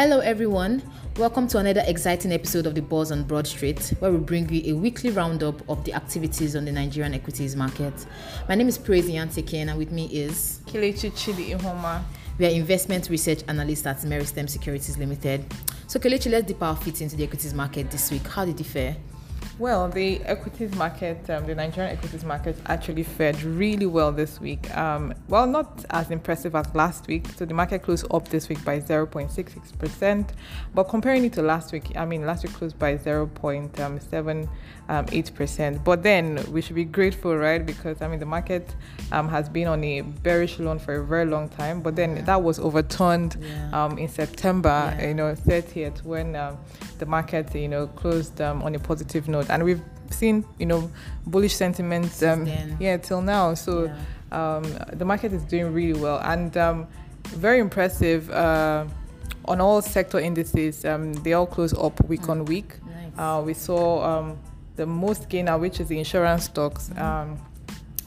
Hello, everyone. Welcome to another exciting episode of the Buzz on Broad Street, where we bring you a weekly roundup of the activities on the Nigerian equities market. My name is Praise Yanteke, and with me is Kelechi Chidi Ihoma. We are investment research analysts at Meristem Securities Limited. So, Kelechi, let's dip our feet into the equities market this week. How did it fare? Well, the equities market, um, the Nigerian equities market actually fared really well this week. Um, well, not as impressive as last week. So the market closed up this week by 0.66%. But comparing it to last week, I mean, last week closed by 0.78%. Um, but then we should be grateful, right? Because, I mean, the market um, has been on a bearish loan for a very long time. But then yeah. that was overturned yeah. Um, in September, yeah. you know, 30th, when um, the market, you know, closed on a positive note and we've seen you know bullish sentiments um, yeah till now so yeah. um, the market is doing really well and um, very impressive uh, on all sector indices um, they all close up week mm. on week nice. uh, we saw um, the most gainer which is the insurance stocks mm.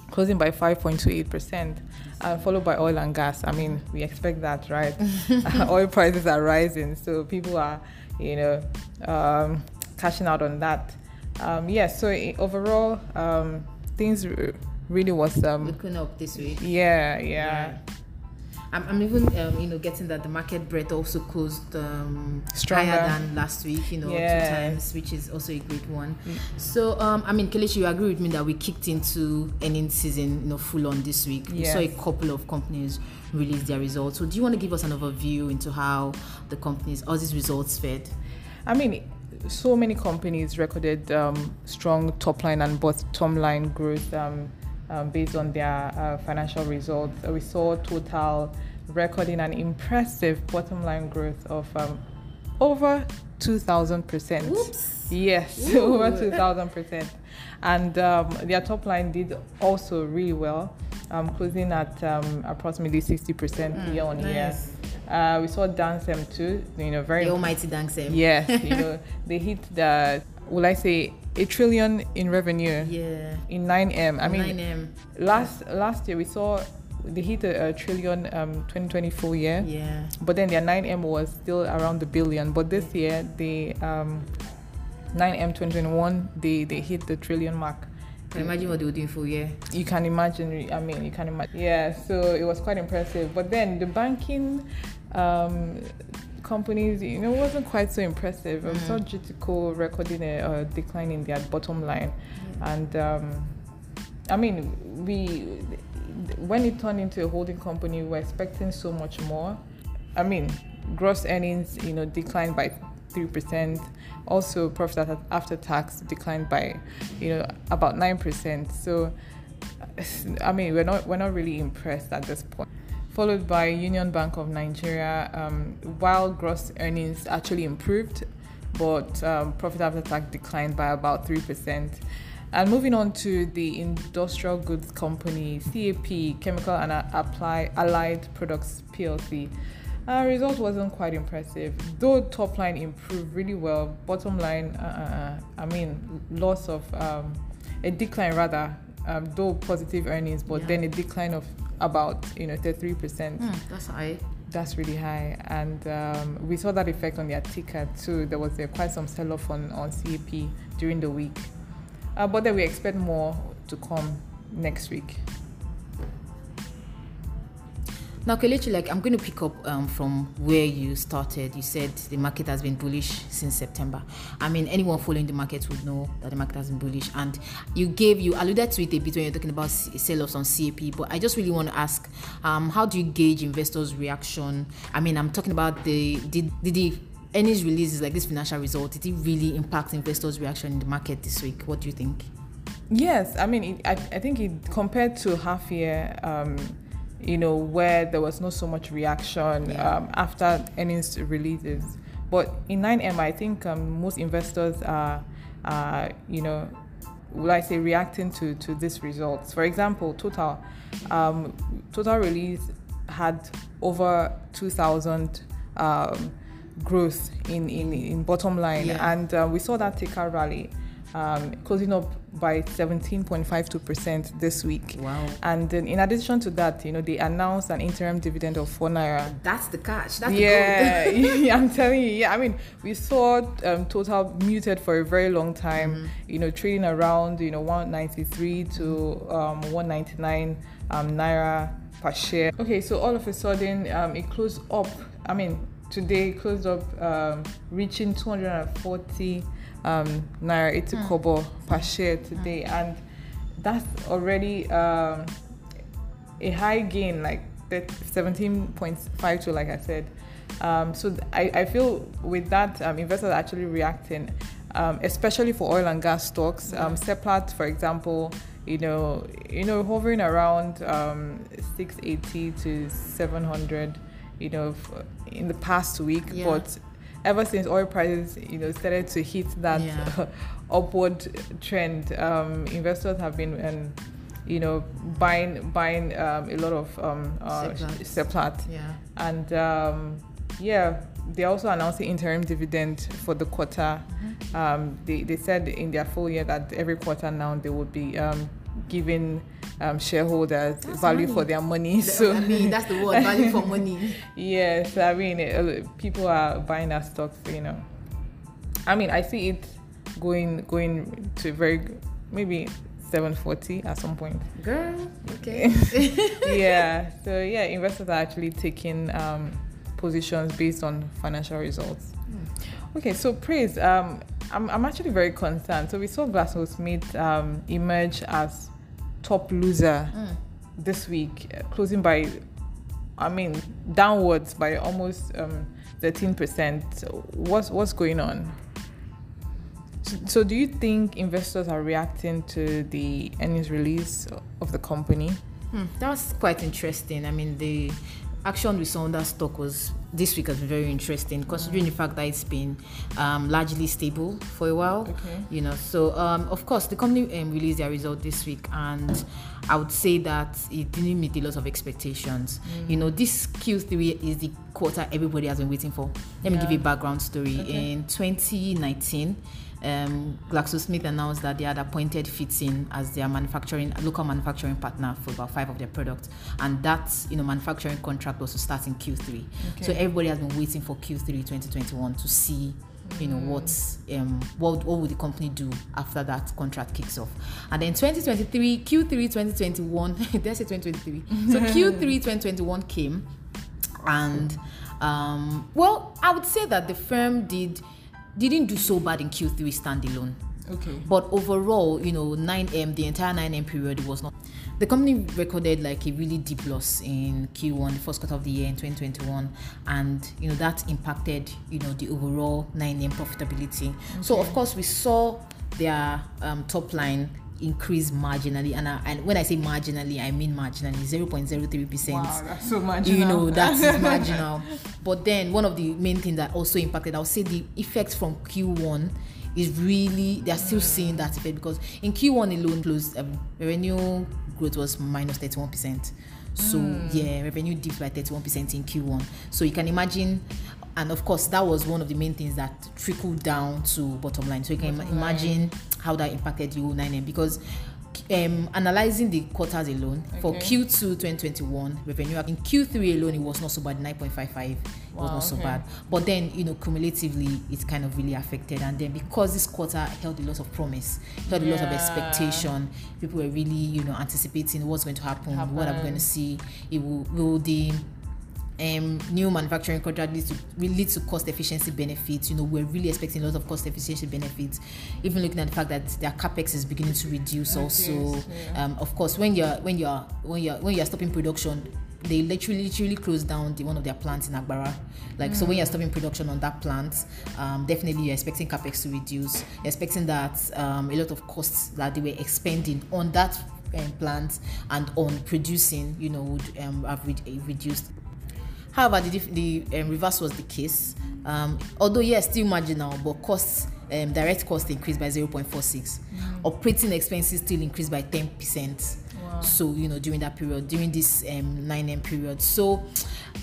closing by 5.28% uh, followed by oil and gas. I mean, we expect that, right? oil prices are rising, so people are, you know, um, cashing out on that um, yeah, so overall, um, things really was um, looking up this week. Yeah, yeah. yeah. I'm, I'm even um, you know getting that the market breadth also closed um, higher than last week. You know, yeah. two times, which is also a great one. Mm. So um, I mean, Kelechi, you agree with me that we kicked into earnings season, you know, full on this week. Yes. We saw a couple of companies release their results. So do you want to give us an overview into how the companies, all these results fared? I mean so many companies recorded um, strong top line and bottom line growth um, um, based on their uh, financial results. we saw Total recording an impressive bottom line growth of um, over 2,000%. Yes, over 2,000%. And um, their top line did also really well, um, closing at approximately 60% mm, year on nice. year. Uh, we saw Dangcem too, you know, very the almighty Dangcem. Yes, you know, they hit the will I say a trillion in revenue. Yeah. In 9M. I mean 9M. Last last year we saw they hit a, a trillion um 2024 year. Yeah. But then their 9M was still around the billion. But this year they um 9M 2021 they they hit the trillion mark. Can imagine what they were doing for a year. You can imagine. I mean, you can imagine. Yeah, so it was quite impressive. But then the banking um, companies, you know, wasn't quite so impressive. Mm-hmm. I saw GTCO recording a, a, decline in their bottom line, mm-hmm. and um, I mean, we when it turned into a holding company, we were expecting so much more. I mean, gross earnings, you know, declined by three percent. Also, profit after tax declined by, you know, about nine percent. So, I mean, we're not we're not really impressed at this point followed by Union Bank of Nigeria. Um, while gross earnings actually improved, but um, profit after tax declined by about 3%. And moving on to the industrial goods company, CAP, Chemical and Apply, Allied Products PLC. Uh, result wasn't quite impressive, though top line improved really well. Bottom line, uh, uh, uh I mean, loss of um, a decline rather, um, though positive earnings, but yeah. then a decline of about you know 33 percent. Mm, that's high. That's really high, and um, we saw that effect on their ticker too. There was uh, quite some sell-off on on CAP during the week, uh, but then we expect more to come next week. Now, Kelechi, like I'm going to pick up um, from where you started. You said the market has been bullish since September. I mean, anyone following the market would know that the market has been bullish. And you gave, you alluded to it a bit when you're talking about sell-offs on CAP. But I just really want to ask, um, how do you gauge investors' reaction? I mean, I'm talking about the did, did the releases like this financial result did it really impact investors' reaction in the market this week? What do you think? Yes, I mean, it, I, I think it compared to half year. Um, you know, where there was not so much reaction yeah. um, after earnings releases. But in 9M, I think um, most investors are, you know, will I say, reacting to, to these results. For example, Total, um, Total release had over 2,000 um, growth in, in, in bottom line, yeah. and uh, we saw that ticker rally. Um, closing up by 17.52% this week. Wow. And then in addition to that, you know, they announced an interim dividend of 4 naira. That's the catch. That's yeah, yeah, I'm telling you. Yeah, I mean, we saw um, total muted for a very long time, Mm-hmm. you know, trading around, you know, 193 to um, 199 um, naira per share. Okay, so all of a sudden, um, it closed up. I mean, today closed up, um, reaching 240 um, naira 80 Hmm. kobo per share today, and that's already um, a high gain, like that 17.52, like I said. Um, so th- I, I feel with that, um, investors are actually reacting, um, especially for oil and gas stocks. Um, Seplat, for example, you know, you know, hovering around um, 680 to 700, you know, f- in the past week, Yeah. but ever since oil prices, you know, started to hit that Yeah. upward trend, um, investors have been, um, you know, buying buying um, a lot of um, uh, Seplat. Yeah. and um, yeah, they also announced the interim dividend for the quarter. Mm-hmm. Um, they they said in their full year that every quarter now they would be um, giving um, shareholders That's value money. for their money. So I mean, that's the word value for money. Yes, I mean, uh, people are buying our stocks, you know. I mean, I see it going going to very maybe 740 at some point. Girl, okay. yeah, so yeah, investors are actually taking um, positions based on financial results. Okay, so praise. Um, I'm, I'm actually very concerned. So we saw GlaxoSmith um, emerge as top loser Mm. this week, uh, closing by, I mean, downwards by almost um, 13%. What's, what's going on? So, so, do you think investors are reacting to the earnings release of the company? Hmm, that was quite interesting. I mean, the action we saw on that stock was this week has been very interesting, considering the fact that it's been um, largely stable for a while. Okay. You know, so um, of course the company um, released their result this week, and I would say that it didn't meet a lot of expectations. You know, this Q3 is the quarter everybody has been waiting for. Let me give you a background story. Okay. In 2019 um, GlaxoSmith announced that they had appointed Fidson as their manufacturing local manufacturing partner for about five of their products, and that you know manufacturing contract was to start in Q3. So everybody has been waiting for Q3 2021 to see you know what's um what what will the company do after that contract kicks off. And then 2023 q3 2021 did i say 2023 so q3 2021 came and um, well i would say that the firm did didn't do so bad in q3 standalone. Okay. but overall you know 9m the entire 9m period was not the company recorded like a really deep loss in q1 the first quarter of the year in 2021 and you know that impacted you know the overall 9m profitability. So of course we saw their um, top line increase marginally and, I, and when i say marginally i mean marginally 0.03 percent. Wow, that's so marginal. you know that's marginal. But then one of the main things that also impacted i'll say the effects from q1 is really they're still seeing that effect because in q1 alone closed um, revenue growth was minus minus 31 percent. So yeah revenue dipped by 31 percent in q1 so you can imagine and of course that was one of the main things that trickled down to bottom line. So you can Bottom line. imagine how that impacted you 9m because um, analyzing the quarters alone for Q2 2021 revenue in Q3 alone it was not so bad 9.55 it was not so okay. bad. But then you know cumulatively it's kind of really affected. And then because this quarter held a lot of promise held a lot of expectation people were really you know anticipating what's going to happen, what i'm going to see. It will will the um, new manufacturing contract leads to will lead to cost efficiency benefits. You know, we're really expecting a lot of cost efficiency benefits. Even looking at the fact that their capex is beginning to reduce. Also, yeah. um, of course, when you're when you're when you're when you're stopping production, they literally literally close down the one of their plants in Agbara. Like so, when you're stopping production on that plant, um, definitely you're expecting capex to reduce. You're expecting that um, a lot of costs that they were expending on that um, plant and on producing, you know, would um, have re- reduced. However, the, the um, reverse was the case. Um, although, yes, still marginal, but costs, um, direct costs increased by 0.46. Operating expenses still increased by 10%. Wow. So, you know, during that period, during this um, 9M period. So,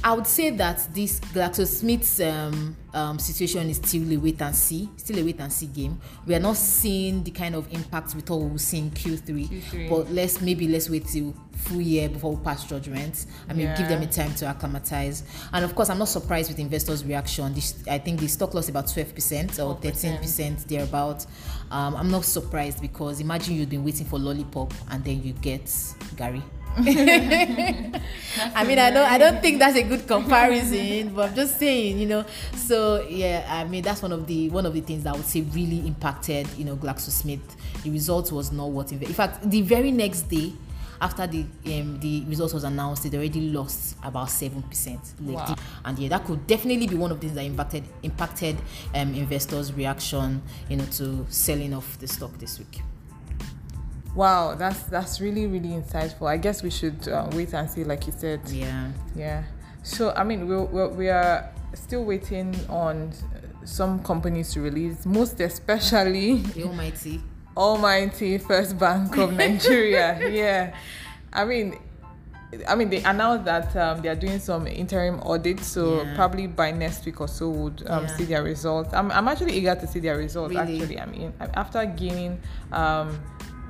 I would say that this GlaxoSmith's um, um, situation is still a wait and see, still a wait and see game. We are not seeing the kind of impact we thought we would see in Q3, Q3. but let's maybe let's wait till full year before we pass judgment. I mean, give them a time to acclimatize. And of course, I'm not surprised with investors' reaction. This, I think the stock lost about 12% or 13% thereabout. Um, I'm not surprised because imagine you've been waiting for lollipop and then you get Gary. I mean, I don't, I don't think that's a good comparison, but I'm just saying, you know. So yeah, I mean, that's one of the one of the things that I would say really impacted, you know, GlaxoSmith. The result was not what. In fact, the very next day after the um, the results was announced, it already lost about seven percent. Wow. And yeah, that could definitely be one of the things that impacted impacted um, investors' reaction, you know, to selling off the stock this week. Wow, that's that's really really insightful. I guess we should uh, wait and see, like you said. Yeah. Yeah. So I mean, we we we are still waiting on some companies to release, most especially The Almighty. Almighty First Bank of Nigeria. yeah. I mean. I mean, they announced that um, they are doing some interim audits, so Yeah. probably by next week or so would um, Yeah. see their results. I'm, I'm actually eager to see their results. Really? Actually, I mean, after gaining, um,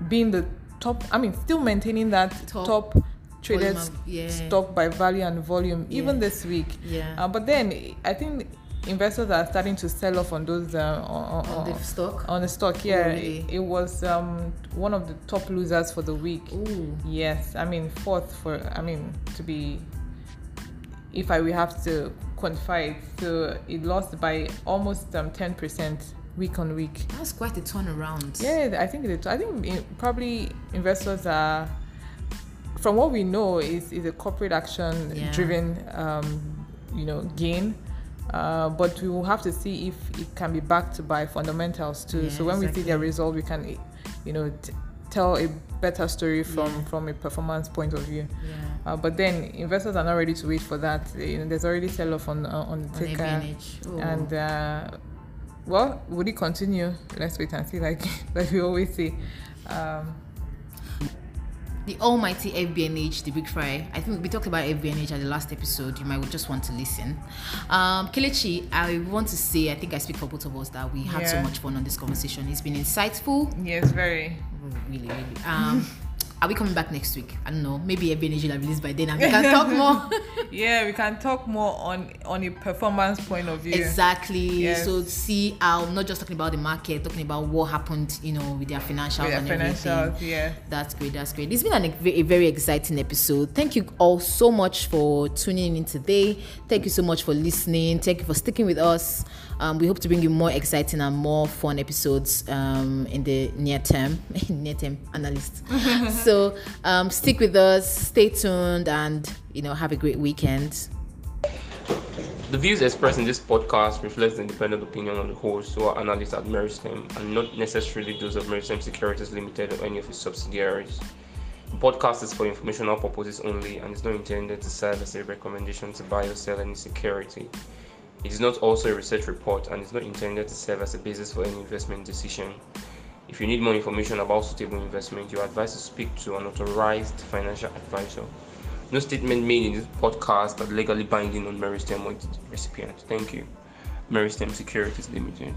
being the top, I mean, still maintaining that Top top, traded of- yeah. stock by value and volume, even this week. Yeah. Uh, but then I think investors are starting to sell off on those uh, on, On the stock. on the stock. Yeah, really? it, it was um, one of the top losers for the week. Ooh. Yes, I mean fourth for I mean to be. If I will have to quantify it, so it lost by almost um ten percent week on week. That's quite a turnaround. Yeah, I think it. I think it, probably investors are, from what we know, is is a corporate action Yeah. driven, um, you know, gain. Uh, but we will have to see if it can be backed by fundamentals too. Yeah, so when we see their exactly. result, we can, you know, t- tell a better story from Yeah. from a performance point of view. Yeah. Uh, but then investors are not ready to wait for that. You know, there's already sell off on uh, on the On ticker. FBNH. Oh. And uh, well, would it continue? Let's wait and see. Like like we always say. Um, the almighty FBNH, the big fry. I think we talked about FBNH at the last episode. You might just want to listen. Um, Kelechi, I want to say, I think I speak for both of us that we had so much fun on this conversation. It's been insightful, yes, very. really, really. Um, are we coming back next week? I don't know. Maybe FBNH will have released by then and we can talk more. Yeah, we can talk more on on a performance point of view. Exactly. Yes. So see how not just talking about the market, talking about what happened, you know, with their financials With their and everything. yeah. That's great. That's great. It's been an, a very exciting episode. Thank you all so much for tuning in today. Thank you so much for listening. Thank you for sticking with us. Um, we hope to bring you more exciting and more fun episodes um, in the near term. near term analyst. so um, stick with us. Stay tuned, and you know, have a great weekend. The views expressed in this podcast reflect the independent opinion of the host or analyst at Meristem and not necessarily those of Meristem Securities Limited or any of its subsidiaries. The podcast is for informational purposes only and is not intended to serve as a recommendation to buy or sell any security. It is not also a research report and is not intended to serve as a basis for any investment decision. If you need more information about suitable investment, you are advised to speak to an authorized financial advisor. No statement made in this podcast are legally binding on Meristem recipient. Thank you. Meristem Securities Limited.